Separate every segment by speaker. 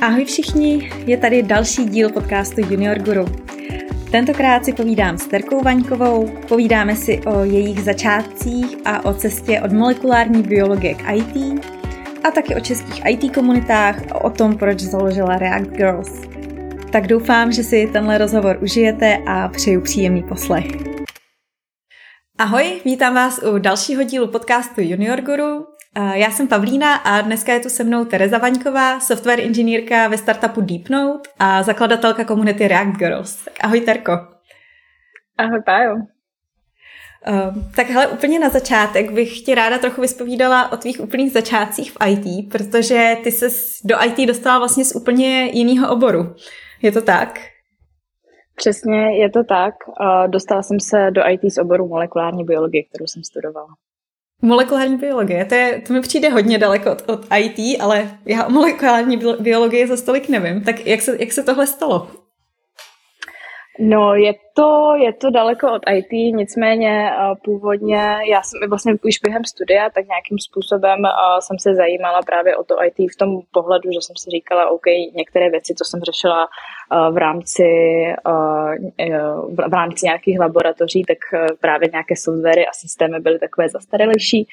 Speaker 1: Ahoj všichni, je tady další díl podcastu Junior Guru. Tentokrát si povídám s Terkou Vaňkovou, povídáme si o jejich začátcích a o cestě od molekulární biologie k IT a taky o českých IT komunitách a o tom, proč založila React Girls. Tak doufám, že si tenhle rozhovor užijete a přeju příjemný poslech. Ahoj, vítám vás u dalšího dílu podcastu Junior Guru. Já jsem Pavlína a dneska je tu se mnou Tereza Vaňková, software inženýrka ve startupu DeepNote a zakladatelka komunity React Girls. Tak ahoj Terko.
Speaker 2: Ahoj Pájo.
Speaker 1: Uh, tak hele, úplně na začátek bych ti ráda trochu vyspovídala o tvých úplných začátcích v IT, protože ty se do IT dostala vlastně z úplně jiného oboru. Je to tak?
Speaker 2: Přesně, je to tak. Dostala jsem se do IT z oboru molekulární biologie, kterou jsem studovala.
Speaker 1: Molekulární biologie, to, je, to mi přijde hodně daleko od, od IT, ale já o molekulární biologii za stolik nevím. Tak jak se, jak se tohle stalo?
Speaker 2: No, je to, je to daleko od IT, nicméně uh, původně, já jsem vlastně už během studia, tak nějakým způsobem uh, jsem se zajímala právě o to IT v tom pohledu, že jsem si říkala, OK, některé věci, co jsem řešila uh, v rámci, v rámci nějakých laboratoří, tak právě nějaké softwary a systémy byly takové zastaralejší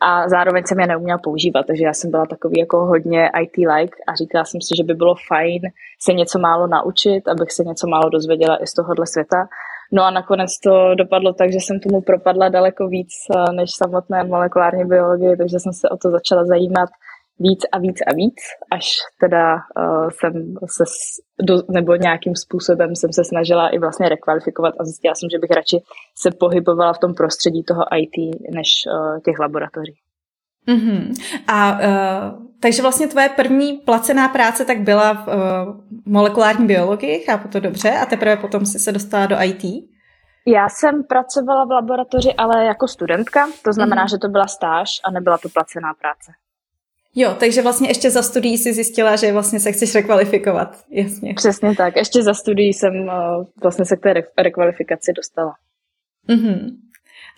Speaker 2: a zároveň jsem je neuměla používat, takže já jsem byla takový jako hodně IT-like a říkala jsem si, že by bylo fajn se něco málo naučit, abych se něco málo dozvěděla i z tohohle světa. No a nakonec to dopadlo tak, že jsem tomu propadla daleko víc eh, než samotné molekulární biologie, takže jsem se o to začala zajímat víc a víc a víc, až teda uh, jsem se, do, nebo nějakým způsobem jsem se snažila i vlastně rekvalifikovat a zjistila jsem, že bych radši se pohybovala v tom prostředí toho IT, než uh, těch laboratoří.
Speaker 1: Mm-hmm. A uh, takže vlastně tvoje první placená práce tak byla v uh, molekulární biologii, chápu to dobře, a teprve potom si se dostala do IT?
Speaker 2: Já jsem pracovala v laboratoři, ale jako studentka, to znamená, mm-hmm. že to byla stáž a nebyla to placená práce.
Speaker 1: Jo, takže vlastně ještě za studií si zjistila, že vlastně se chceš rekvalifikovat, jasně.
Speaker 2: Přesně tak, ještě za studií jsem uh, vlastně se k té rekvalifikaci dostala.
Speaker 1: Uh-huh.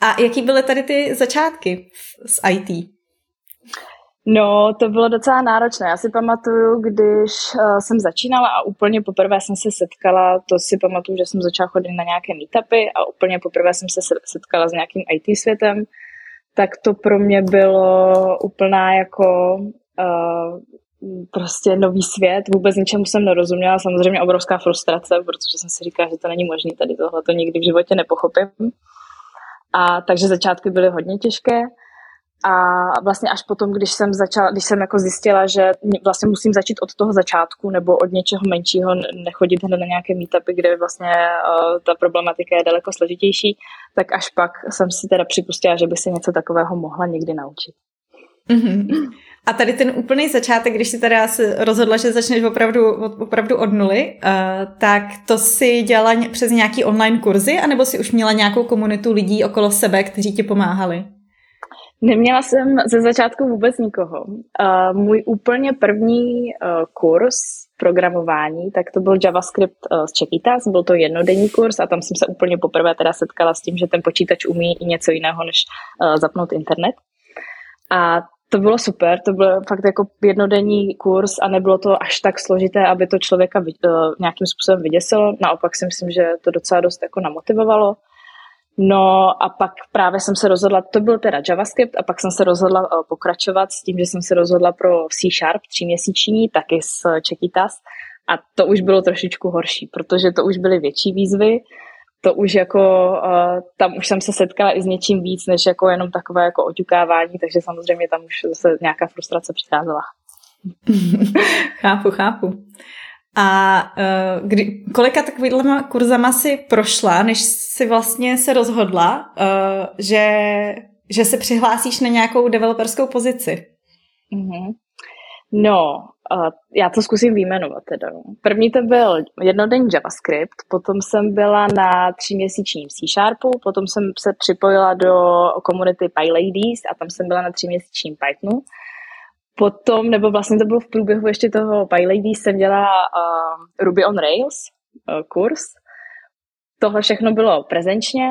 Speaker 1: A jaký byly tady ty začátky s IT?
Speaker 2: No, to bylo docela náročné. Já si pamatuju, když uh, jsem začínala a úplně poprvé jsem se setkala, to si pamatuju, že jsem začala chodit na nějaké meetupy a úplně poprvé jsem se setkala s nějakým IT světem tak to pro mě bylo úplná jako uh, prostě nový svět, vůbec ničemu jsem nerozuměla, samozřejmě obrovská frustrace, protože jsem si říkala, že to není možné, tady tohle to nikdy v životě nepochopím. A takže začátky byly hodně těžké. A vlastně až potom, když jsem začala, když jsem jako zjistila, že vlastně musím začít od toho začátku nebo od něčeho menšího, nechodit hned na nějaké meetupy, kde vlastně uh, ta problematika je daleko složitější, tak až pak jsem si teda připustila, že by se něco takového mohla někdy naučit.
Speaker 1: Mm-hmm. A tady ten úplný začátek, když si teda rozhodla, že začneš opravdu, opravdu od nuly, uh, tak to si dělala přes nějaký online kurzy, anebo si už měla nějakou komunitu lidí okolo sebe, kteří ti pomáhali?
Speaker 2: Neměla jsem ze začátku vůbec nikoho. Uh, můj úplně první uh, kurz programování, tak to byl JavaScript uh, z Čekitas, byl to jednodenní kurz a tam jsem se úplně poprvé teda setkala s tím, že ten počítač umí i něco jiného, než uh, zapnout internet. A to bylo super, to byl fakt jako jednodenní kurz a nebylo to až tak složité, aby to člověka uh, nějakým způsobem vyděsilo. Naopak si myslím, že to docela dost jako namotivovalo. No a pak právě jsem se rozhodla, to byl teda JavaScript a pak jsem se rozhodla uh, pokračovat s tím, že jsem se rozhodla pro C Sharp tříměsíční, taky s Čekitas a to už bylo trošičku horší, protože to už byly větší výzvy, to už jako, uh, tam už jsem se setkala i s něčím víc, než jako jenom takové jako oťukávání, takže samozřejmě tam už zase nějaká frustrace přicházela.
Speaker 1: chápu, chápu. A uh, kdy, kolika takovýhlema kurzama si prošla, než si vlastně se rozhodla, uh, že, že se přihlásíš na nějakou developerskou pozici?
Speaker 2: Mm-hmm. No, uh, já to zkusím vyjmenovat teda. No. První to byl jednodenní JavaScript, potom jsem byla na tříměsíčním C Sharpu, potom jsem se připojila do komunity PyLadies a tam jsem byla na tříměsíčním Pythonu. Potom, nebo vlastně to bylo v průběhu ještě toho PyLadies, jsem dělala uh, Ruby on Rails uh, kurz. Tohle všechno bylo prezenčně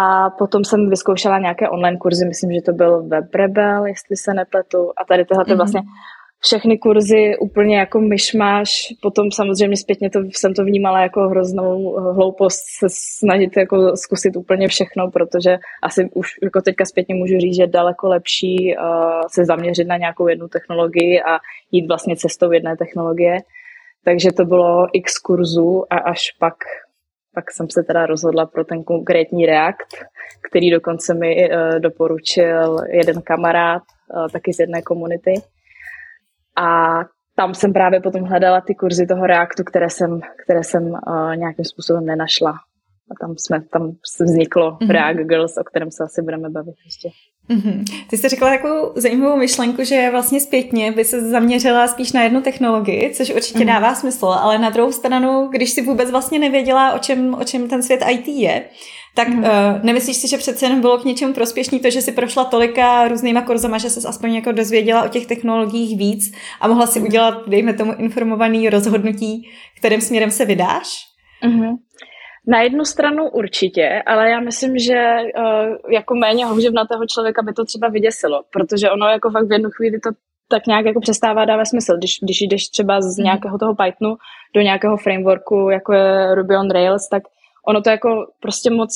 Speaker 2: A potom jsem vyzkoušela nějaké online kurzy, myslím, že to byl WebRebel, jestli se nepletu. A tady tyhle mm-hmm. vlastně všechny kurzy úplně jako myšmáš. Potom samozřejmě zpětně to, jsem to vnímala jako hroznou hloupost se snažit jako zkusit úplně všechno, protože asi už jako teďka zpětně můžu říct, že daleko lepší uh, se zaměřit na nějakou jednu technologii a jít vlastně cestou jedné technologie. Takže to bylo x kurzů a až pak pak jsem se teda rozhodla pro ten konkrétní React, který dokonce mi uh, doporučil jeden kamarád, uh, taky z jedné komunity. A tam jsem právě potom hledala ty kurzy toho Reactu, které jsem, které jsem uh, nějakým způsobem nenašla. A tam jsme, tam vzniklo mm-hmm. React Girls, o kterém se asi budeme bavit ještě.
Speaker 1: Mm-hmm. Ty jsi řekla takovou zajímavou myšlenku, že vlastně zpětně by se zaměřila spíš na jednu technologii, což určitě mm-hmm. dává smysl, ale na druhou stranu, když si vůbec vlastně nevěděla, o čem, o čem ten svět IT je, tak mm-hmm. uh, nemyslíš si, že přece jenom bylo k něčemu prospěšný to, že si prošla tolika různýma kurzama, že se aspoň jako dozvěděla o těch technologiích víc a mohla si udělat, dejme tomu, informovaný rozhodnutí, kterým směrem se vydáš?
Speaker 2: Mm-hmm. Na jednu stranu určitě, ale já myslím, že uh, jako méně houževnatého člověka by to třeba vyděsilo, protože ono jako fakt v jednu chvíli to tak nějak jako přestává dávat smysl. Když, když jdeš třeba z mhm. nějakého toho Pythonu do nějakého frameworku, jako je Ruby on Rails, tak ono to jako prostě moc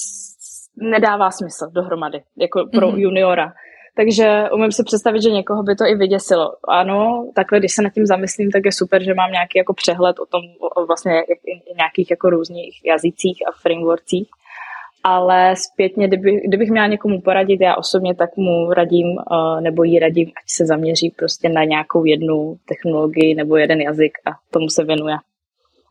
Speaker 2: nedává smysl dohromady, jako pro mm-hmm. juniora. Takže umím si představit, že někoho by to i vyděsilo. Ano, takhle, když se nad tím zamyslím, tak je super, že mám nějaký jako přehled o tom, o vlastně nějakých jako různých jazycích a frameworkcích. Ale zpětně, kdyby, kdybych měla někomu poradit, já osobně tak mu radím, uh, nebo jí radím, ať se zaměří prostě na nějakou jednu technologii nebo jeden jazyk a tomu se věnuje.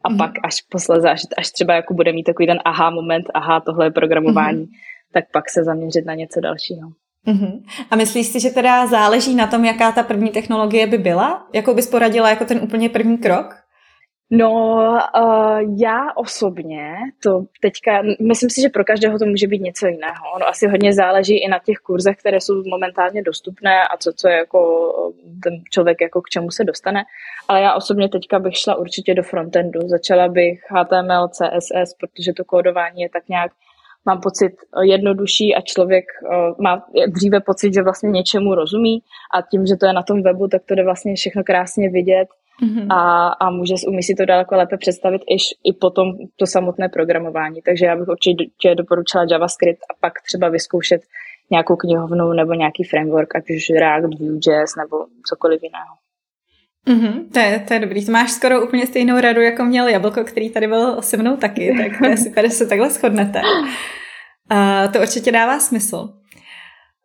Speaker 2: A mm. pak až posledně, až, až třeba jako bude mít takový ten aha moment, aha, tohle je programování, mm. tak pak se zaměřit na něco dalšího.
Speaker 1: Uh-huh. A myslíš si, že teda záleží na tom, jaká ta první technologie by byla? Jakou bys poradila jako ten úplně první krok?
Speaker 2: No, uh, já osobně to teďka, myslím si, že pro každého to může být něco jiného. Ono asi hodně záleží i na těch kurzech, které jsou momentálně dostupné a co, co je jako ten člověk jako k čemu se dostane. Ale já osobně teďka bych šla určitě do frontendu. Začala bych HTML, CSS, protože to kódování je tak nějak mám pocit eh, jednodušší a člověk uh, má dříve pocit, že vlastně něčemu rozumí a tím, že to je na tom webu, tak to jde vlastně všechno krásně vidět mm-hmm. a, a může, umí si to daleko lépe představit iž, i potom to samotné programování. Takže já bych určitě doporučila JavaScript a pak třeba vyzkoušet nějakou knihovnu nebo nějaký framework, ať už React, Vue.js nebo cokoliv jiného.
Speaker 1: Mm-hmm, to, je, to je dobrý. To máš skoro úplně stejnou radu, jako měl Jablko, který tady byl se mnou taky, tak to je super, že se takhle shodnete. Uh, to určitě dává smysl.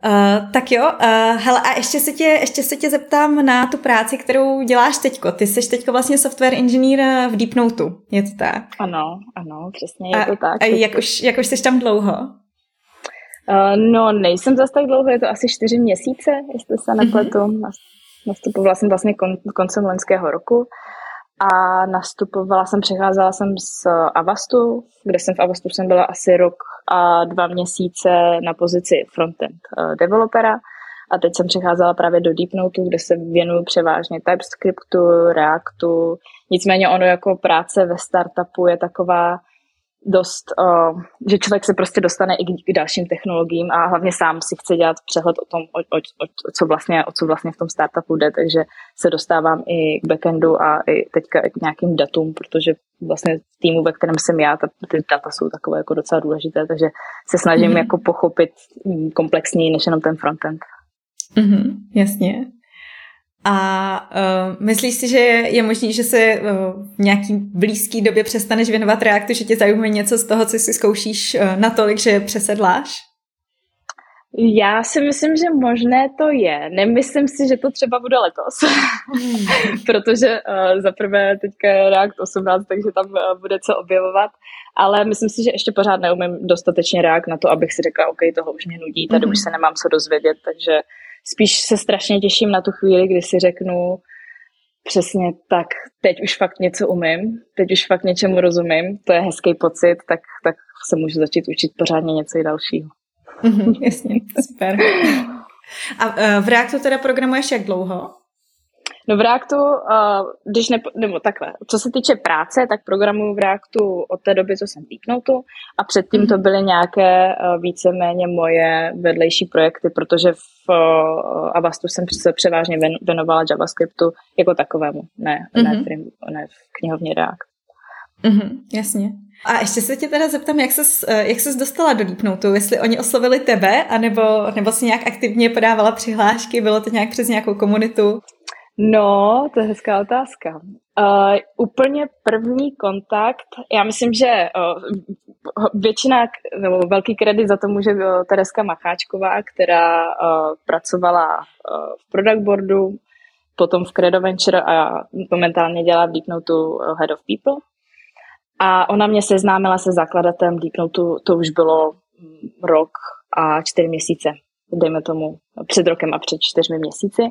Speaker 1: Uh, tak jo, uh, hele, a ještě se, tě, ještě se tě zeptám na tu práci, kterou děláš teďko. Ty jsi teďko vlastně software engineer v Deepnote, je to tak?
Speaker 2: Ano, ano, přesně je to tak.
Speaker 1: A jak už, jak už jsi tam dlouho?
Speaker 2: Uh, no, nejsem zase tak dlouho, je to asi čtyři měsíce, jestli se nepletu. Mm-hmm. Nastupovala jsem vlastně kon, koncem loňského roku a nastupovala jsem, přecházela jsem z Avastu, kde jsem v Avastu jsem byla asi rok a dva měsíce na pozici frontend eh, developera. A teď jsem přecházela právě do Deepnote, kde se věnuju převážně TypeScriptu, Reactu, nicméně ono jako práce ve startupu je taková dost, uh, že člověk se prostě dostane i k, k dalším technologiím a hlavně sám si chce dělat přehled o tom, o, o, o, o, co, vlastně, o co vlastně v tom startupu jde, takže se dostávám i k backendu a i teďka i k nějakým datům, protože vlastně v týmu, ve kterém jsem já, ta, ty data jsou takové jako docela důležité, takže se snažím mm-hmm. jako pochopit komplexněji než jenom ten frontend.
Speaker 1: Mm-hmm, jasně. A uh, myslíš si, že je, je možný, že se uh, v nějaký blízké době přestaneš věnovat reaktu, že tě zajímá něco z toho, co si zkoušíš uh, natolik, že přesedláš?
Speaker 2: Já si myslím, že možné to je. Nemyslím si, že to třeba bude letos, protože uh, za prvé teďka je React 18, takže tam uh, bude co objevovat, ale myslím si, že ještě pořád neumím dostatečně React na to, abych si řekla, OK, toho už mě nudí, tady mm-hmm. už se nemám co dozvědět, takže spíš se strašně těším na tu chvíli, kdy si řeknu přesně tak, teď už fakt něco umím, teď už fakt něčemu rozumím, to je hezký pocit, tak, tak se můžu začít učit pořádně něco i dalšího.
Speaker 1: Mhm, jasně, super. A uh, v Reactu teda programuješ jak dlouho?
Speaker 2: No v Reactu, uh, když ne, nebo takhle, co se týče práce, tak programuji v Reactu od té doby, co jsem tu a předtím to mhm. byly nějaké uh, víceméně moje vedlejší projekty, protože v uh, Avastu jsem se převážně věnovala JavaScriptu jako takovému, ne, mm-hmm. ne, v, ne v knihovně React.
Speaker 1: Mm-hmm, jasně. A ještě se tě teda zeptám, jak ses, jak ses dostala do Deepnotu, jestli oni oslovili tebe, anebo, nebo si nějak aktivně podávala přihlášky, bylo to nějak přes nějakou komunitu?
Speaker 2: No, to je hezká otázka. Uh, úplně první kontakt, já myslím, že uh, většina, nebo velký kredit za to může uh, Tereska Macháčková, která uh, pracovala uh, v product boardu, potom v Credo Venture a momentálně dělá v Deepnote uh, Head of People. A ona mě seznámila se zakladatelem Deepnote, to už bylo mm, rok a čtyři měsíce, dejme tomu před rokem a před čtyřmi měsíci.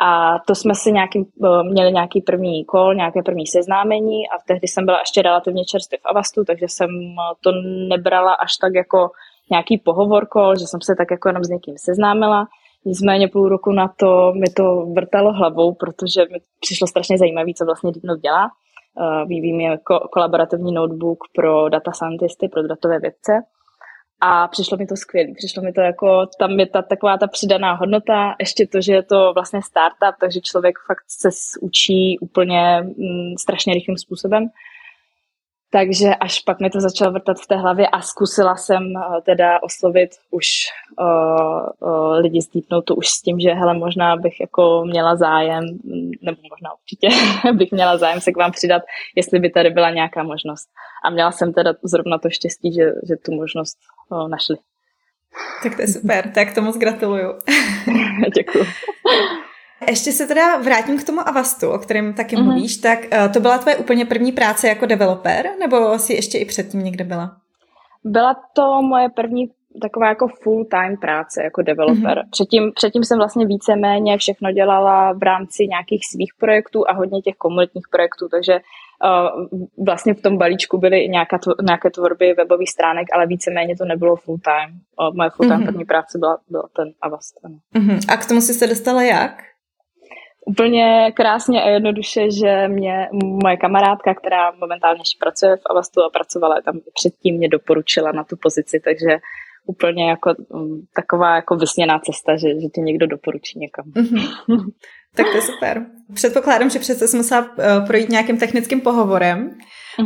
Speaker 2: A to jsme si nějaký, eh, měli nějaký první kol, nějaké první seznámení a tehdy jsem byla ještě relativně čerstvě v Avastu, takže jsem eh, to nebrala až tak jako nějaký pohovor kol, že jsem se tak jako jenom s někým seznámila. Nicméně půl roku na to mi to vrtalo hlavou, protože mi přišlo strašně zajímavé, co vlastně Deepnote dělá. Eh, Vyvím je kolaborativní notebook pro data scientisty, pro datové vědce a přišlo mi to skvělé. Přišlo mi to jako, tam je ta taková ta přidaná hodnota, ještě to, že je to vlastně startup, takže člověk fakt se učí úplně mm, strašně rychlým způsobem. Takže až pak mi to začalo vrtat v té hlavě a zkusila jsem uh, teda oslovit už uh, uh, lidi z Deepnote už s tím, že hele, možná bych jako měla zájem, nebo možná určitě bych měla zájem se k vám přidat, jestli by tady byla nějaká možnost. A měla jsem teda zrovna to štěstí, že, že tu možnost našli.
Speaker 1: Tak to je super, tak to moc gratuluju.
Speaker 2: Děkuji.
Speaker 1: Ještě se teda vrátím k tomu Avastu, o kterém taky mm-hmm. mluvíš, tak uh, to byla tvoje úplně první práce jako developer, nebo jsi ještě i předtím někde byla?
Speaker 2: Byla to moje první taková jako full-time práce jako developer. Mm-hmm. Předtím, předtím jsem vlastně víceméně všechno dělala v rámci nějakých svých projektů a hodně těch komunitních projektů, takže vlastně v tom balíčku byly nějaká tvo, nějaké tvorby webových stránek, ale víceméně to nebylo full-time. Uh, moje full-time mm-hmm. první práce byla, byla ten Avast.
Speaker 1: Mm-hmm. A k tomu jsi se dostala jak?
Speaker 2: úplně krásně a jednoduše, že mě moje kamarádka, která momentálně ještě pracuje v Avastu a pracovala tam předtím, mě doporučila na tu pozici, takže úplně jako um, taková jako vysněná cesta, že, že tě někdo doporučí někam. Mm-hmm.
Speaker 1: tak to je super. Předpokládám, že přece jsi musela uh, projít nějakým technickým pohovorem.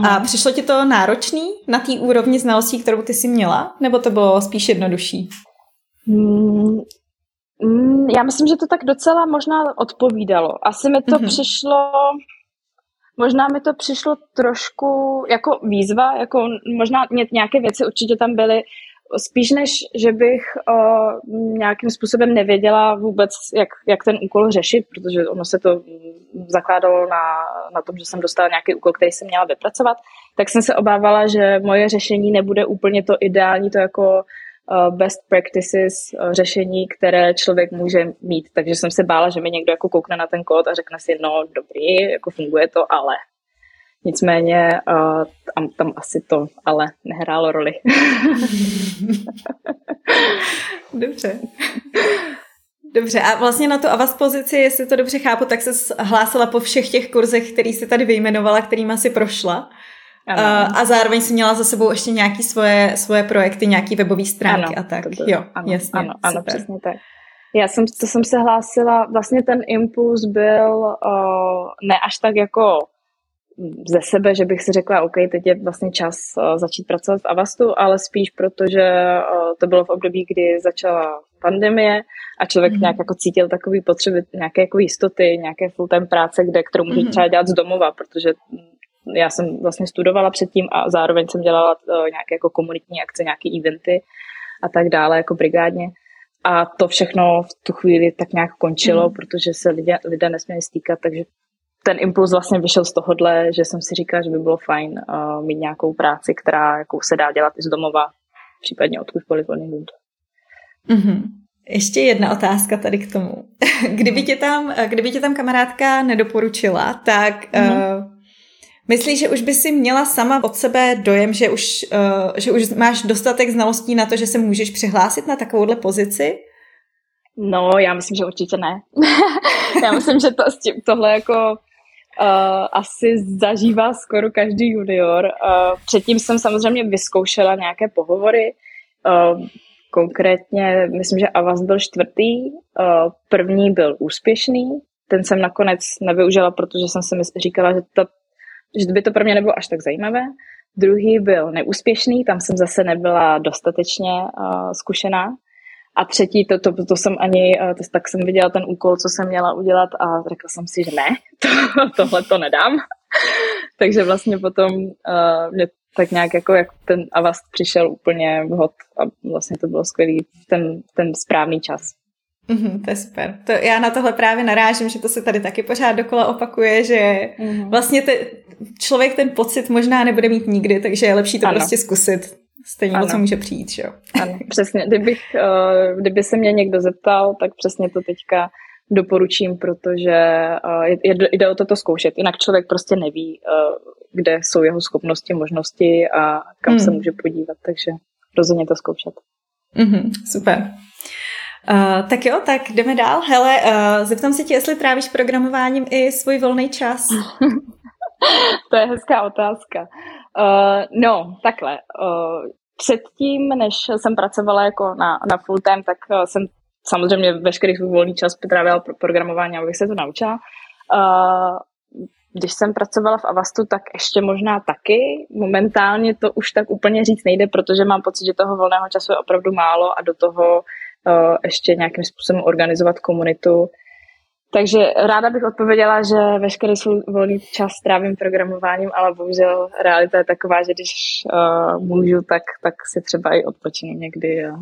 Speaker 1: A přišlo ti to náročný na té úrovni znalostí, kterou ty jsi měla? Nebo to bylo spíš jednodušší?
Speaker 2: Mm, Mm, já myslím, že to tak docela možná odpovídalo. Asi mi to mm-hmm. přišlo, možná mi to přišlo trošku jako výzva, jako možná nějaké věci určitě tam byly, spíš než, že bych o, nějakým způsobem nevěděla vůbec, jak, jak ten úkol řešit, protože ono se to zakládalo na, na tom, že jsem dostala nějaký úkol, který jsem měla vypracovat, tak jsem se obávala, že moje řešení nebude úplně to ideální, to jako best practices řešení, které člověk může mít. Takže jsem se bála, že mi někdo jako koukne na ten kód a řekne si, no dobrý, jako funguje to, ale. Nicméně uh, tam, tam asi to ale nehrálo roli.
Speaker 1: Dobře. Dobře, a vlastně na tu Avast pozici, jestli to dobře chápu, tak se hlásila po všech těch kurzech, který si tady vyjmenovala, kterými si prošla. Ano. A zároveň si měla za sebou ještě nějaké svoje, svoje projekty, nějaké webové stránky
Speaker 2: ano,
Speaker 1: a tak.
Speaker 2: To
Speaker 1: jo,
Speaker 2: ano, jasně, ano, ano, přesně tak. Já jsem, to jsem se hlásila, vlastně ten impuls byl uh, ne až tak jako ze sebe, že bych si řekla, OK, teď je vlastně čas uh, začít pracovat v Avastu, ale spíš protože uh, to bylo v období, kdy začala pandemie a člověk mm. nějak jako cítil takový potřeby, nějaké jako jistoty, nějaké full-time práce, kde, kterou může mm. třeba dělat z domova, protože já jsem vlastně studovala předtím a zároveň jsem dělala uh, nějaké jako komunitní akce, nějaké eventy a tak dále, jako brigádně. A to všechno v tu chvíli tak nějak končilo, mm. protože se lidé, lidé nesměli stýkat, takže ten impuls vlastně vyšel z tohohle, že jsem si říkala, že by bylo fajn uh, mít nějakou práci, která jako se dá dělat i z domova, případně odkudkoliv odněkud.
Speaker 1: Mm-hmm. Ještě jedna otázka tady k tomu. kdyby, tě tam, kdyby tě tam kamarádka nedoporučila, tak mm-hmm. uh, Myslíš, že už by si měla sama od sebe dojem, že už, uh, že už máš dostatek znalostí na to, že se můžeš přihlásit na takovouhle pozici?
Speaker 2: No, já myslím, že určitě ne. já myslím, že to, tohle jako uh, asi zažívá skoro každý junior. Uh, předtím jsem samozřejmě vyzkoušela nějaké pohovory. Uh, konkrétně, myslím, že Avas byl čtvrtý, uh, první byl úspěšný, ten jsem nakonec nevyužila, protože jsem si říkala, že, to, že by to pro mě nebylo až tak zajímavé. Druhý byl neúspěšný, tam jsem zase nebyla dostatečně uh, zkušená. A třetí, to, to, to jsem ani, to, tak jsem viděla ten úkol, co jsem měla udělat a řekla jsem si, že ne, to, tohle to nedám. Takže vlastně potom uh, mě tak nějak jako jak ten Avast přišel úplně vhod a vlastně to bylo skvělý ten, ten správný čas.
Speaker 1: Mm, to je super. To, já na tohle právě narážím, že to se tady taky pořád dokola opakuje, že mm. vlastně te, člověk ten pocit možná nebude mít nikdy, takže je lepší to ano. prostě zkusit. Stejně ano. co může přijít, že jo?
Speaker 2: Ano, přesně. Kdybych, uh, kdyby se mě někdo zeptal, tak přesně to teďka doporučím, protože uh, je, jde o toto zkoušet. Jinak člověk prostě neví, uh, kde jsou jeho schopnosti, možnosti a kam hmm. se může podívat, takže rozhodně to zkoušet.
Speaker 1: Mm-hmm, super. Uh, tak jo, tak jdeme dál. Hele, uh, zeptám se tě, jestli trávíš programováním i svůj volný čas.
Speaker 2: to je hezká otázka. Uh, no, takhle. Uh, předtím, než jsem pracovala jako na, na full time, tak uh, jsem samozřejmě veškerý svůj volný čas trávila pro programování, abych se to naučila. Uh, když jsem pracovala v Avastu, tak ještě možná taky. Momentálně to už tak úplně říct nejde, protože mám pocit, že toho volného času je opravdu málo a do toho uh, ještě nějakým způsobem organizovat komunitu takže ráda bych odpověděla, že veškerý svůj volný čas trávím programováním, ale bohužel realita je taková, že když uh, můžu, tak, tak si třeba i odpočinu někdy a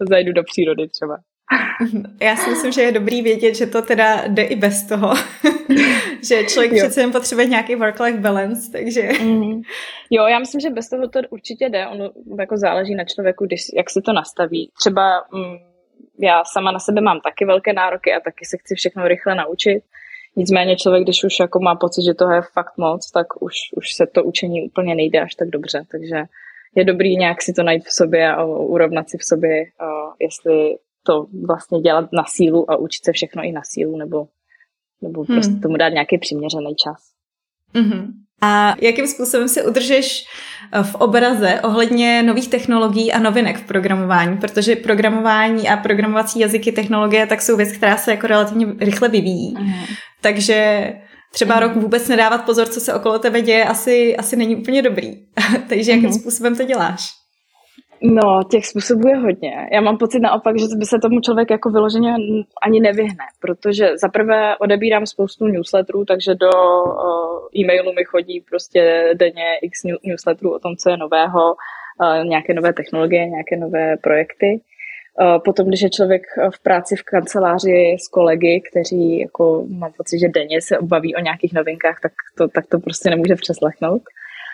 Speaker 2: zajdu do přírody třeba.
Speaker 1: Já si myslím, že je dobrý vědět, že to teda jde i bez toho, že člověk jo. přece jen potřebuje nějaký work-life balance, takže... Mm-hmm.
Speaker 2: Jo, já myslím, že bez toho to určitě jde, ono jako záleží na člověku, když, jak si to nastaví. Třeba mm, já sama na sebe mám taky velké nároky a taky se chci všechno rychle naučit. Nicméně člověk, když už jako má pocit, že toho je fakt moc, tak už, už se to učení úplně nejde až tak dobře. Takže je dobrý nějak si to najít v sobě a urovnat si v sobě, jestli to vlastně dělat na sílu a učit se všechno i na sílu, nebo, nebo hmm. prostě tomu dát nějaký přiměřený čas.
Speaker 1: Mm-hmm. A jakým způsobem se udržeš eh, v obraze ohledně nových technologií a novinek v programování? Protože programování a programovací jazyky, technologie, tak jsou věc, která se jako relativně rychle vyvíjí. Uh-huh. Takže třeba uh-huh. rok vůbec nedávat pozor, co se okolo tebe děje, asi, asi není úplně dobrý. Takže jakým uh-huh. způsobem to děláš?
Speaker 2: No, těch způsobů je hodně. Já mám pocit naopak, že by se tomu člověk jako vyloženě ani nevyhne, protože za prvé odebírám spoustu newsletterů, takže do uh, e-mailu mi chodí prostě denně x newsletterů o tom, co je nového, uh, nějaké nové technologie, nějaké nové projekty. Uh, potom, když je člověk v práci v kanceláři s kolegy, kteří jako mám pocit, že denně se obaví o nějakých novinkách, tak to, tak to prostě nemůže přeslechnout.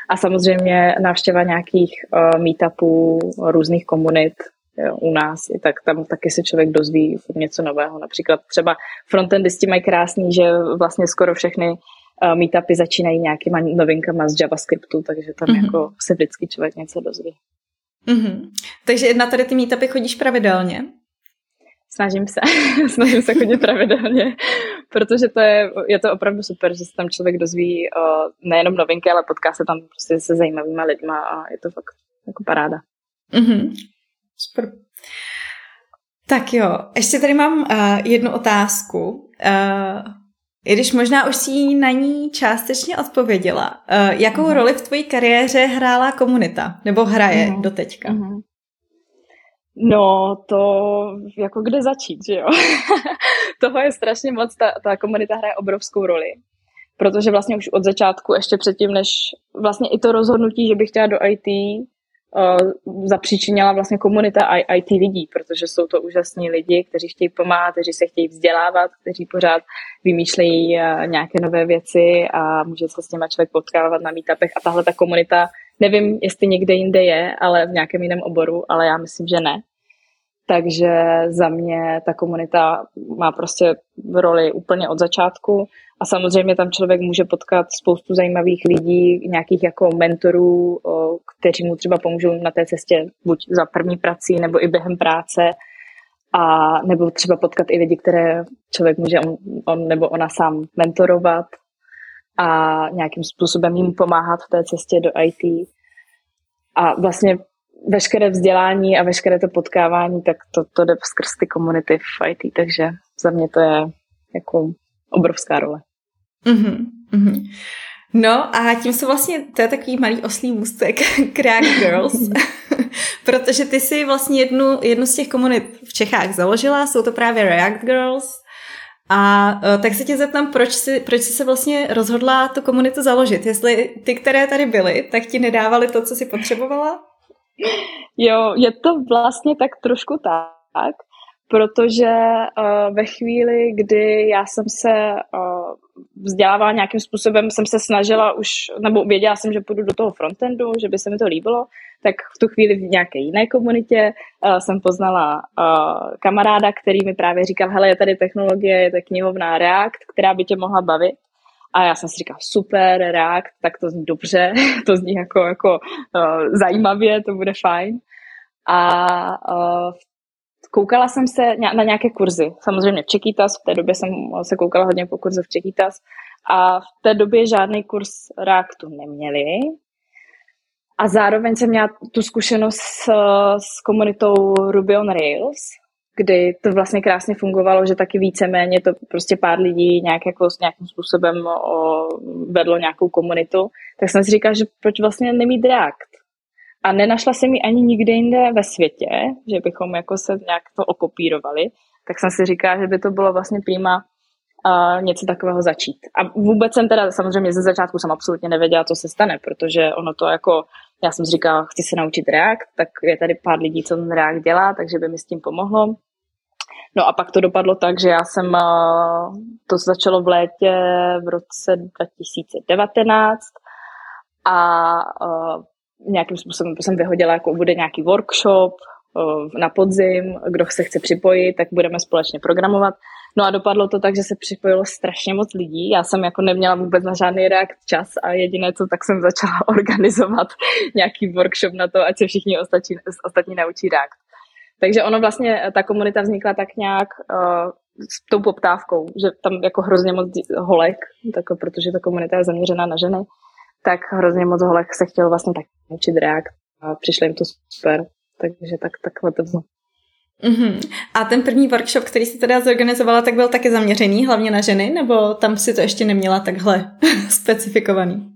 Speaker 2: A samozřejmě návštěva nějakých uh, meetupů, různých komunit jo, u nás, i tak tam taky se člověk dozví něco nového. Například třeba frontendisti mají krásný, že vlastně skoro všechny uh, meetupy začínají nějakýma novinkama z JavaScriptu, takže tam mm-hmm. jako se vždycky člověk něco dozví.
Speaker 1: Mm-hmm. Takže na tady ty meetupy chodíš pravidelně?
Speaker 2: Snažím se, snažím se chodit pravidelně, protože to je, je to opravdu super, že se tam člověk dozví uh, nejenom novinky, ale potká se tam prostě se zajímavými lidma a je to fakt jako paráda.
Speaker 1: Mm-hmm. Super. Tak jo, ještě tady mám uh, jednu otázku. Uh, i když možná už si na ní částečně odpověděla. Uh, jakou mm-hmm. roli v tvojí kariéře hrála komunita? Nebo hraje mm-hmm. do teďka? Mm-hmm.
Speaker 2: No, to jako kde začít, že jo? Toho je strašně moc, ta, ta komunita hraje obrovskou roli. Protože vlastně už od začátku, ještě předtím, než vlastně i to rozhodnutí, že bych chtěla do IT, uh, zapříčinila vlastně komunita IT lidí, protože jsou to úžasní lidi, kteří chtějí pomáhat, kteří se chtějí vzdělávat, kteří pořád vymýšlejí uh, nějaké nové věci a může se s nimi člověk potkávat na meetupech a tahle ta komunita Nevím, jestli někde jinde je, ale v nějakém jiném oboru, ale já myslím, že ne. Takže za mě ta komunita má prostě roli úplně od začátku a samozřejmě tam člověk může potkat spoustu zajímavých lidí, nějakých jako mentorů, kteří mu třeba pomůžou na té cestě buď za první prací nebo i během práce. a nebo třeba potkat i lidi, které člověk může on, on nebo ona sám mentorovat a nějakým způsobem jim pomáhat v té cestě do IT. A vlastně veškeré vzdělání a veškeré to potkávání, tak to, to jde skrz ty komunity v IT, takže za mě to je jako obrovská role.
Speaker 1: Mm-hmm, mm-hmm. No a tím jsou vlastně, to je takový malý oslý můstek k React Girls, protože ty si vlastně jednu, jednu z těch komunit v Čechách založila, jsou to právě React Girls, a e, tak se tě zeptám, proč jsi, proč jsi se vlastně rozhodla tu komunitu založit? Jestli ty, které tady byly, tak ti nedávali to, co si potřebovala?
Speaker 2: Jo, je to vlastně tak trošku tak, protože uh, ve chvíli, kdy já jsem se uh, vzdělávala nějakým způsobem, jsem se snažila už, nebo věděla jsem, že půjdu do toho frontendu, že by se mi to líbilo, tak v tu chvíli v nějaké jiné komunitě uh, jsem poznala uh, kamaráda, který mi právě říkal, hele, je tady technologie, je to knihovná React, která by tě mohla bavit. A já jsem si říkala, super, React, tak to zní dobře, to zní jako, jako uh, zajímavě, to bude fajn. A uh, koukala jsem se na nějaké kurzy, samozřejmě v Čekýtas, v té době jsem se koukala hodně po kurze v Čekýtas a v té době žádný kurz Reactu neměli. A zároveň jsem měla tu zkušenost s, s komunitou Ruby on Rails, kdy to vlastně krásně fungovalo, že taky víceméně to prostě pár lidí nějak jako s nějakým způsobem o, vedlo nějakou komunitu, tak jsem si říkala, že proč vlastně nemít React. A nenašla jsem ji ani nikde jinde ve světě, že bychom jako se nějak to okopírovali, tak jsem si říkala, že by to bylo vlastně prima uh, něco takového začít. A vůbec jsem teda samozřejmě ze začátku jsem absolutně nevěděla, co se stane, protože ono to jako, já jsem si říkala, chci se naučit React, tak je tady pár lidí, co ten React dělá, takže by mi s tím pomohlo. No a pak to dopadlo tak, že já jsem, uh, to začalo v létě v roce 2019 a uh, nějakým způsobem jsem vyhodila, jako bude nějaký workshop na podzim, kdo se chce připojit, tak budeme společně programovat. No a dopadlo to tak, že se připojilo strašně moc lidí. Já jsem jako neměla vůbec na žádný reakt čas a jediné co, tak jsem začala organizovat nějaký workshop na to, ať se všichni ostatní, ostatní naučí reakt. Takže ono vlastně, ta komunita vznikla tak nějak uh, s tou poptávkou, že tam jako hrozně moc holek, tak, protože ta komunita je zaměřená na ženy, tak hrozně moc holek se chtěl vlastně tak učit React a přišlo jim to super, takže tak, takhle to bylo.
Speaker 1: Mm-hmm. A ten první workshop, který jsi teda zorganizovala, tak byl taky zaměřený hlavně na ženy, nebo tam si to ještě neměla takhle specifikovaný?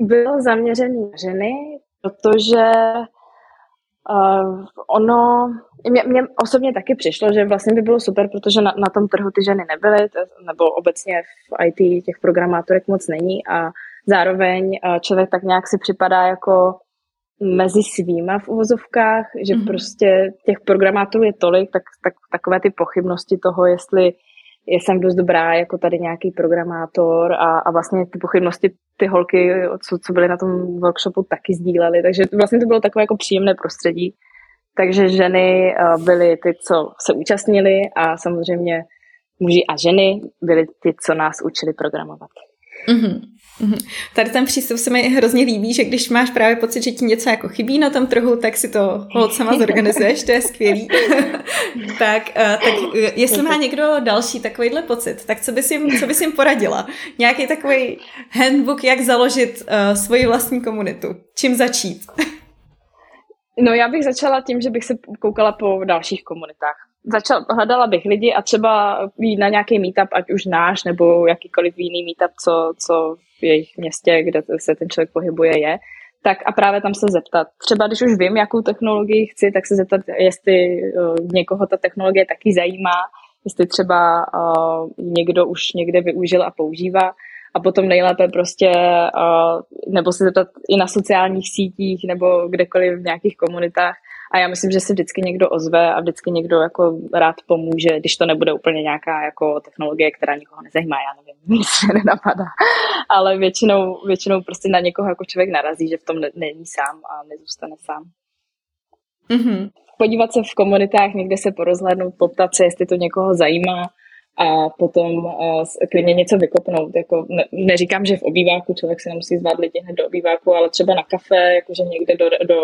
Speaker 2: Byl zaměřený na ženy, protože uh, ono, mě, mě osobně taky přišlo, že vlastně by bylo super, protože na, na tom trhu ty ženy nebyly, nebo obecně v IT těch programátorek moc není a zároveň uh, člověk tak nějak si připadá jako mezi svýma v uvozovkách, že mm-hmm. prostě těch programátorů je tolik, tak, tak takové ty pochybnosti toho, jestli jsem dost dobrá jako tady nějaký programátor a, a vlastně ty pochybnosti ty holky, co, co byly na tom workshopu, taky sdílely. Takže vlastně to bylo takové jako příjemné prostředí. Takže ženy uh, byly ty, co se účastnili a samozřejmě muži a ženy byly ty, co nás učili programovat.
Speaker 1: Mm-hmm. Mhm. Tady ten přístup se mi hrozně líbí, že když máš právě pocit, že ti něco jako chybí na tom trhu, tak si to hold sama zorganizuješ, to je skvělý. tak, uh, tak eh, jestli má někdo další takovýhle pocit, tak co bys jim, co bys jim poradila? Nějaký takový handbook, jak založit uh, svoji vlastní komunitu? Čím začít?
Speaker 2: no já bych začala tím, že bych se koukala po dalších komunitách začal, hledala bych lidi a třeba jít na nějaký meetup, ať už náš nebo jakýkoliv jiný meetup, co, co v jejich městě, kde se ten člověk pohybuje, je. Tak a právě tam se zeptat. Třeba když už vím, jakou technologii chci, tak se zeptat, jestli uh, někoho ta technologie taky zajímá, jestli třeba uh, někdo už někde využil a používá. A potom nejlépe prostě, uh, nebo se zeptat i na sociálních sítích nebo kdekoliv v nějakých komunitách, a já myslím, že se vždycky někdo ozve a vždycky někdo jako rád pomůže, když to nebude úplně nějaká jako technologie, která nikoho nezajímá, já nevím, nic se nenapadá. Ale většinou, většinou prostě na někoho jako člověk narazí, že v tom není sám a nezůstane sám. Mm-hmm. Podívat se v komunitách, někde se porozhlednout, poptat se, jestli to někoho zajímá a potom uh, klidně něco vykopnout. Jako ne, neříkám, že v obýváku člověk se nemusí zvát lidi hned do obýváku, ale třeba na kafe, jakože někde do, do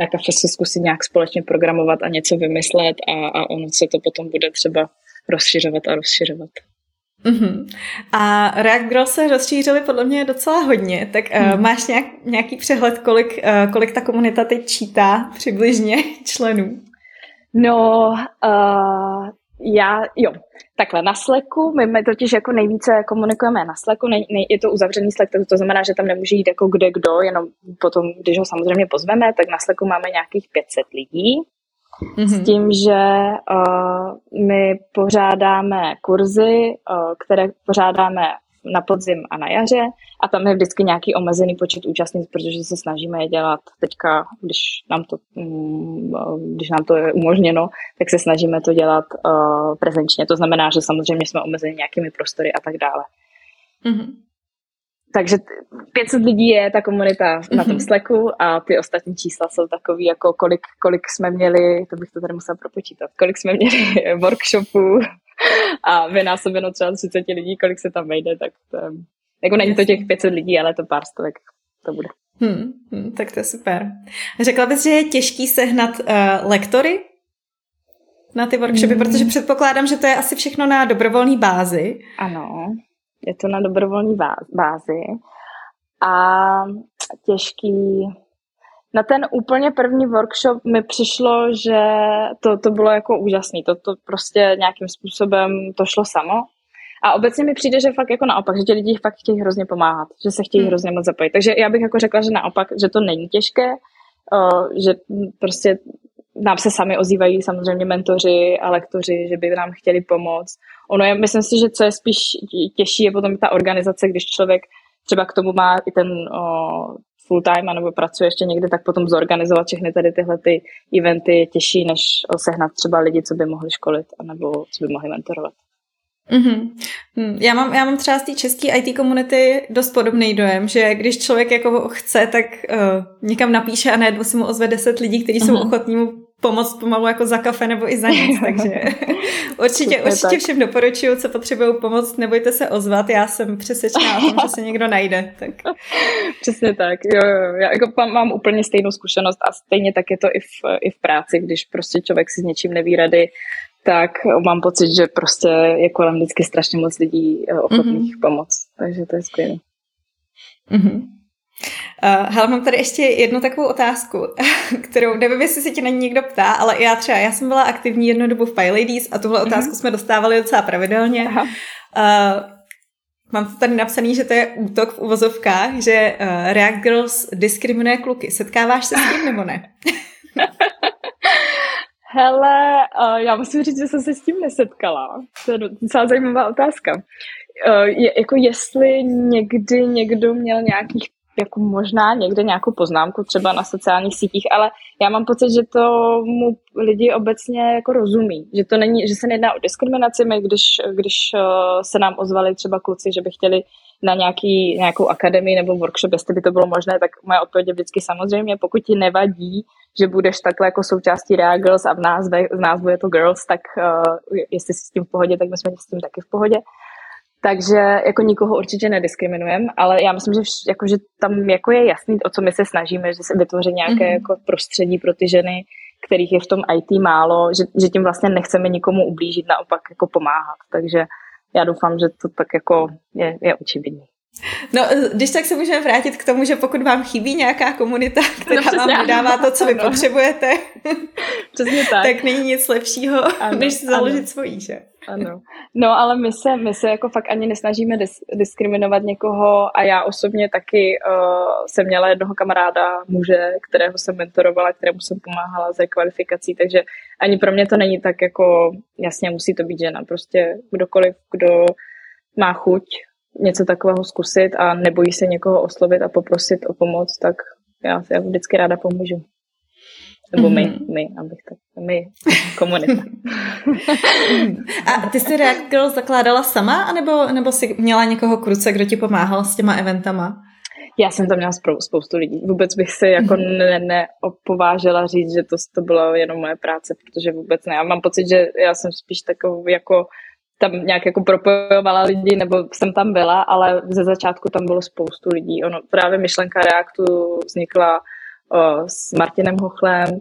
Speaker 2: nějaká se zkusit nějak společně programovat a něco vymyslet a, a ono se to potom bude třeba rozšiřovat a rozšiřovat.
Speaker 1: Uh-huh. A React Girl se rozšířily podle mě docela hodně, tak uh, máš nějak, nějaký přehled, kolik, uh, kolik ta komunita teď čítá přibližně členů?
Speaker 2: No, uh, já, jo, takhle na Slacku, my, my totiž jako nejvíce komunikujeme na Slacku, ne, ne, je to uzavřený Slack, to, to znamená, že tam nemůže jít jako kde kdo, jenom potom, když ho samozřejmě pozveme, tak na Slacku máme nějakých 500 lidí, mm-hmm. s tím, že uh, my pořádáme kurzy, uh, které pořádáme na podzim a na jaře a tam je vždycky nějaký omezený počet účastníků, protože se snažíme je dělat teďka, když nám to, mm, když nám to je umožněno, tak se snažíme to dělat uh, prezenčně. To znamená, že samozřejmě jsme omezeni nějakými prostory a tak dále. Mm-hmm. Takže 500 lidí je ta komunita na tom mhm. Slacku a ty ostatní čísla jsou takový, jako kolik, kolik jsme měli, to bych to tady musela propočítat, kolik jsme měli workshopů a vynásobeno třeba 30 lidí, kolik se tam vejde, tak to, jako není to těch 500 lidí, ale to pár stovek to bude.
Speaker 1: Hmm, hmm, tak to je super. Řekla bys, že je těžký sehnat uh, lektory na ty workshopy, hmm. protože předpokládám, že to je asi všechno na dobrovolné bázi.
Speaker 2: Ano, je to na dobrovolné bázi. A těžký, na ten úplně první workshop mi přišlo, že to, to bylo jako úžasný. To, to prostě nějakým způsobem to šlo samo. A obecně mi přijde, že fakt jako naopak, že ti lidi fakt chtějí hrozně pomáhat, že se chtějí hmm. hrozně moc zapojit. Takže já bych jako řekla, že naopak, že to není těžké, uh, že prostě nám se sami ozývají samozřejmě mentoři a lektoři, že by nám chtěli pomoct. Ono je, myslím si, že co je spíš těžší, je potom ta organizace, když člověk třeba k tomu má i ten uh, full time, anebo pracuje ještě někde, tak potom zorganizovat všechny tady tyhle ty eventy je těžší, než sehnat třeba lidi, co by mohli školit, anebo co by mohli mentorovat.
Speaker 1: Mm-hmm. Já, mám, já mám třeba z té české IT komunity dost podobný dojem, že když člověk jako chce, tak uh, někam napíše a najednou si mu ozve deset lidí, kteří jsou mm-hmm. ochotní mu pomoct pomalu jako za kafe nebo i za nic, takže určitě, určitě všem doporučuju, co potřebují pomoct, nebojte se ozvat, já jsem přesvědčená o tom, že se někdo najde. Tak.
Speaker 2: Přesně tak, jo, jo, já jako mám úplně stejnou zkušenost a stejně tak je to i v, i v práci, když prostě člověk si s něčím neví rady, tak mám pocit, že prostě je kolem vždycky strašně moc lidí eh, ochotných mm-hmm. pomoct, takže to je skvělé.
Speaker 1: Mm-hmm. Uh, hele, mám tady ještě jednu takovou otázku, kterou nevím, jestli se tě na ní někdo ptá, ale já třeba, já jsem byla aktivní jednu dobu v PyLadies a tuhle otázku mm-hmm. jsme dostávali docela pravidelně. Uh, mám to tady napsaný, že to je útok v uvozovkách, že uh, React Girls diskriminuje kluky. Setkáváš se s tím nebo ne?
Speaker 2: Hele, uh, já musím říct, že jsem se s tím nesetkala. To je docela zajímavá otázka. Uh, je, jako jestli někdy někdo měl nějakých jako možná někde nějakou poznámku třeba na sociálních sítích, ale já mám pocit, že to mu lidi obecně jako rozumí, že to není, že se nejedná o diskriminaci, my když, když uh, se nám ozvali třeba kluci, že by chtěli na nějaký, nějakou akademii nebo workshop, jestli by to bylo možné, tak moje odpověď je vždycky samozřejmě, pokud ti nevadí, že budeš takhle jako součástí Real Girls a v názve, v názvu je to Girls, tak uh, jestli jsi s tím v pohodě, tak my jsme s tím taky v pohodě. Takže jako nikoho určitě nediskriminujeme, ale já myslím, že, vš, jako, že tam jako je jasný, o co my se snažíme, že se vytvoří nějaké mm-hmm. jako prostředí pro ty ženy, kterých je v tom IT málo, že, že tím vlastně nechceme nikomu ublížit, naopak jako pomáhat. Takže já doufám, že to tak jako je, je očividné.
Speaker 1: No, když tak se můžeme vrátit k tomu, že pokud vám chybí nějaká komunita, která no, vám dodává to, co vy ano. potřebujete,
Speaker 2: přesně tak.
Speaker 1: tak není nic lepšího, ano, než si založit ano. svojí, že?
Speaker 2: Ano. No, ale my se, my se jako fakt ani nesnažíme dis- diskriminovat někoho a já osobně taky uh, jsem měla jednoho kamaráda, muže, kterého jsem mentorovala, kterému jsem pomáhala za kvalifikací, takže ani pro mě to není tak jako, jasně musí to být žena, prostě kdokoliv, kdo má chuť něco takového zkusit a nebojí se někoho oslovit a poprosit o pomoc, tak já, já vždycky ráda pomůžu. Nebo mm-hmm. my, mhm. my, abych tak, my, komunita.
Speaker 1: a ty jsi React Girl zakládala sama, anebo, nebo jsi měla někoho kruce, kdo ti pomáhal s těma eventama?
Speaker 2: Já jsem tam měla spoustu lidí. Vůbec bych si jako mm-hmm. neopovážela ne, říct, že to, to bylo jenom moje práce, protože vůbec ne. Já mám pocit, že já jsem spíš takový jako tam nějak jako propojovala lidi, nebo jsem tam byla, ale ze začátku tam bylo spoustu lidí. Ono, právě myšlenka Reactu vznikla s Martinem Hochlem,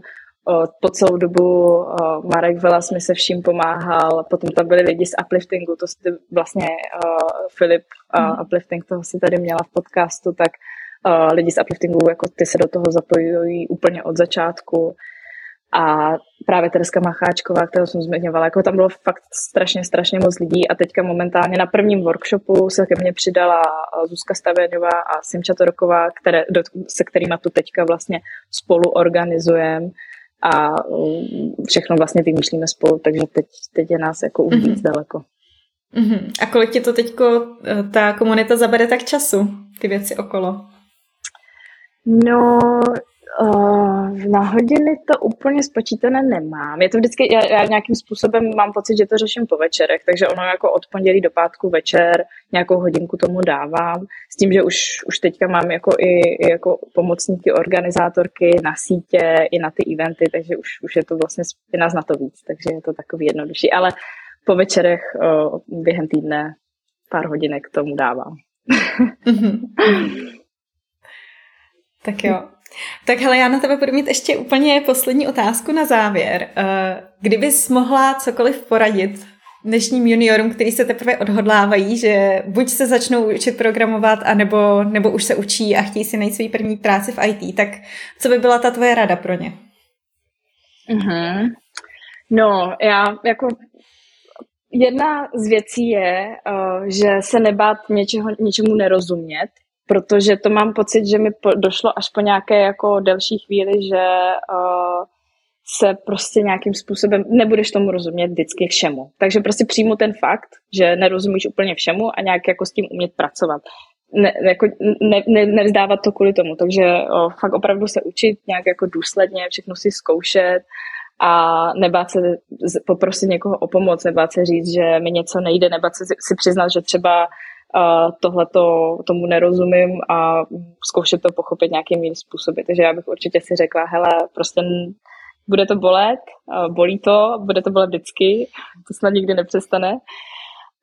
Speaker 2: po celou dobu Marek Velas mi se vším pomáhal, potom tam byli lidi z Upliftingu, to si vlastně Filip mm. Uplifting, toho si tady měla v podcastu, tak lidi z Upliftingu, jako ty se do toho zapojují úplně od začátku. A právě Tereska Macháčková, kterou jsem zmiňovala, jako tam bylo fakt strašně, strašně moc lidí a teďka momentálně na prvním workshopu se ke mně přidala Zuzka Stavěňová a Simča Toroková, které, se kterými tu teďka vlastně spolu organizujeme a um, všechno vlastně vymýšlíme spolu, takže teď, teď je nás jako už víc mm-hmm. daleko.
Speaker 1: Mm-hmm. A kolik ti to teďko eh, ta komunita zabere tak času, ty věci okolo?
Speaker 2: No, Uh, na hodiny to úplně spočítané nemám. Je to vždycky, já, já nějakým způsobem mám pocit, že to řeším po večerech, takže ono jako od pondělí do pátku večer nějakou hodinku tomu dávám. S tím, že už, už teďka mám jako i, i jako pomocníky, organizátorky na sítě, i na ty eventy, takže už, už je to vlastně, je nás na to víc, takže je to takový jednodušší. Ale po večerech uh, během týdne pár hodinek tomu dávám.
Speaker 1: tak jo. Tak hele, já na tebe budu mít ještě úplně poslední otázku na závěr. Eh, kdybys mohla cokoliv poradit dnešním juniorům, kteří se teprve odhodlávají, že buď se začnou učit programovat, anebo, nebo už se učí a chtějí si najít svůj první práci v IT, tak co by byla ta tvoje rada pro ně?
Speaker 2: Mm-hmm. No, já jako jedna z věcí je, uh, že se nebát něčeho, něčemu nerozumět, protože to mám pocit, že mi došlo až po nějaké jako delší chvíli, že uh, se prostě nějakým způsobem nebudeš tomu rozumět vždycky všemu. Takže prostě přijmu ten fakt, že nerozumíš úplně všemu a nějak jako s tím umět pracovat. Ne, jako, ne, ne, nevzdávat to kvůli tomu. Takže o, fakt opravdu se učit nějak jako důsledně, všechno si zkoušet a nebát se poprosit někoho o pomoc, nebát se říct, že mi něco nejde, nebát se si přiznat, že třeba tohle tomu nerozumím a zkoušet to pochopit nějakým jiným způsobem. Takže já bych určitě si řekla, hele, prostě bude to bolet, bolí to, bude to bolet vždycky, to snad nikdy nepřestane,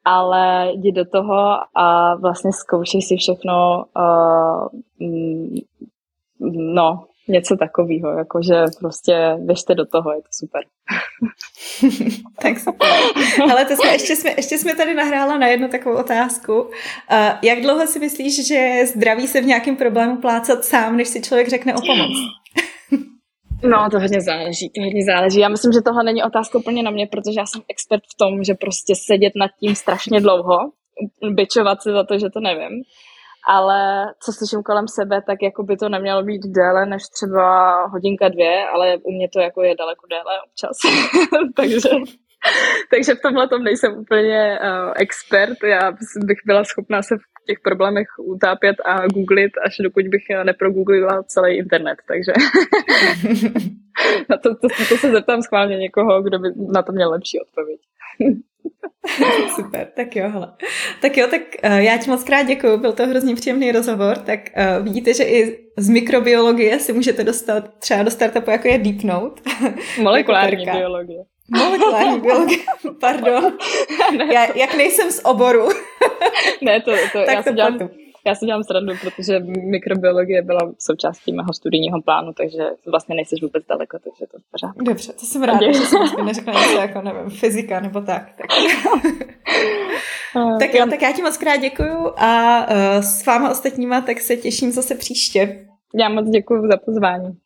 Speaker 2: ale jdi do toho a vlastně zkoušej si všechno, uh, no, něco takového, jakože prostě běžte do toho, je to super.
Speaker 1: tak super. Ale to jsme, ještě, jsme, ještě jsme tady nahrála na jednu takovou otázku. Uh, jak dlouho si myslíš, že zdraví se v nějakém problému plácat sám, než si člověk řekne o pomoc?
Speaker 2: No, to hodně záleží, to hodně záleží. Já myslím, že tohle není otázka úplně na mě, protože já jsem expert v tom, že prostě sedět nad tím strašně dlouho, byčovat se za to, že to nevím ale co slyším kolem sebe, tak jako by to nemělo být déle než třeba hodinka dvě, ale u mě to jako je daleko déle občas. takže, takže v tomhle tom nejsem úplně uh, expert. Já bych byla schopná se v těch problémech utápět a googlit, až dokud bych neprogooglila celý internet. Takže na to, to, to se zeptám schválně někoho, kdo by na to měl lepší odpověď.
Speaker 1: Super, tak jo, hele. Tak jo, tak uh, já ti moc krát děkuju, byl to hrozně příjemný rozhovor, tak uh, vidíte, že i z mikrobiologie si můžete dostat třeba do startupu, jako je Deep Note.
Speaker 2: Molekulární jako biologie.
Speaker 1: Molekulární biologie, pardon. ne, já, jak nejsem z oboru.
Speaker 2: ne, to, to tak já to dělám, já si dělám srandu, protože mikrobiologie byla součástí mého studijního plánu, takže vlastně nejseš vůbec daleko, takže to pořád.
Speaker 1: Dobře, to jsem ráda, že jsem neřekla něco jako, nevím, fyzika nebo tak. Tak, tak jo, tak já ti moc krát děkuju a uh, s váma ostatníma tak se těším zase příště.
Speaker 2: Já moc děkuji za pozvání.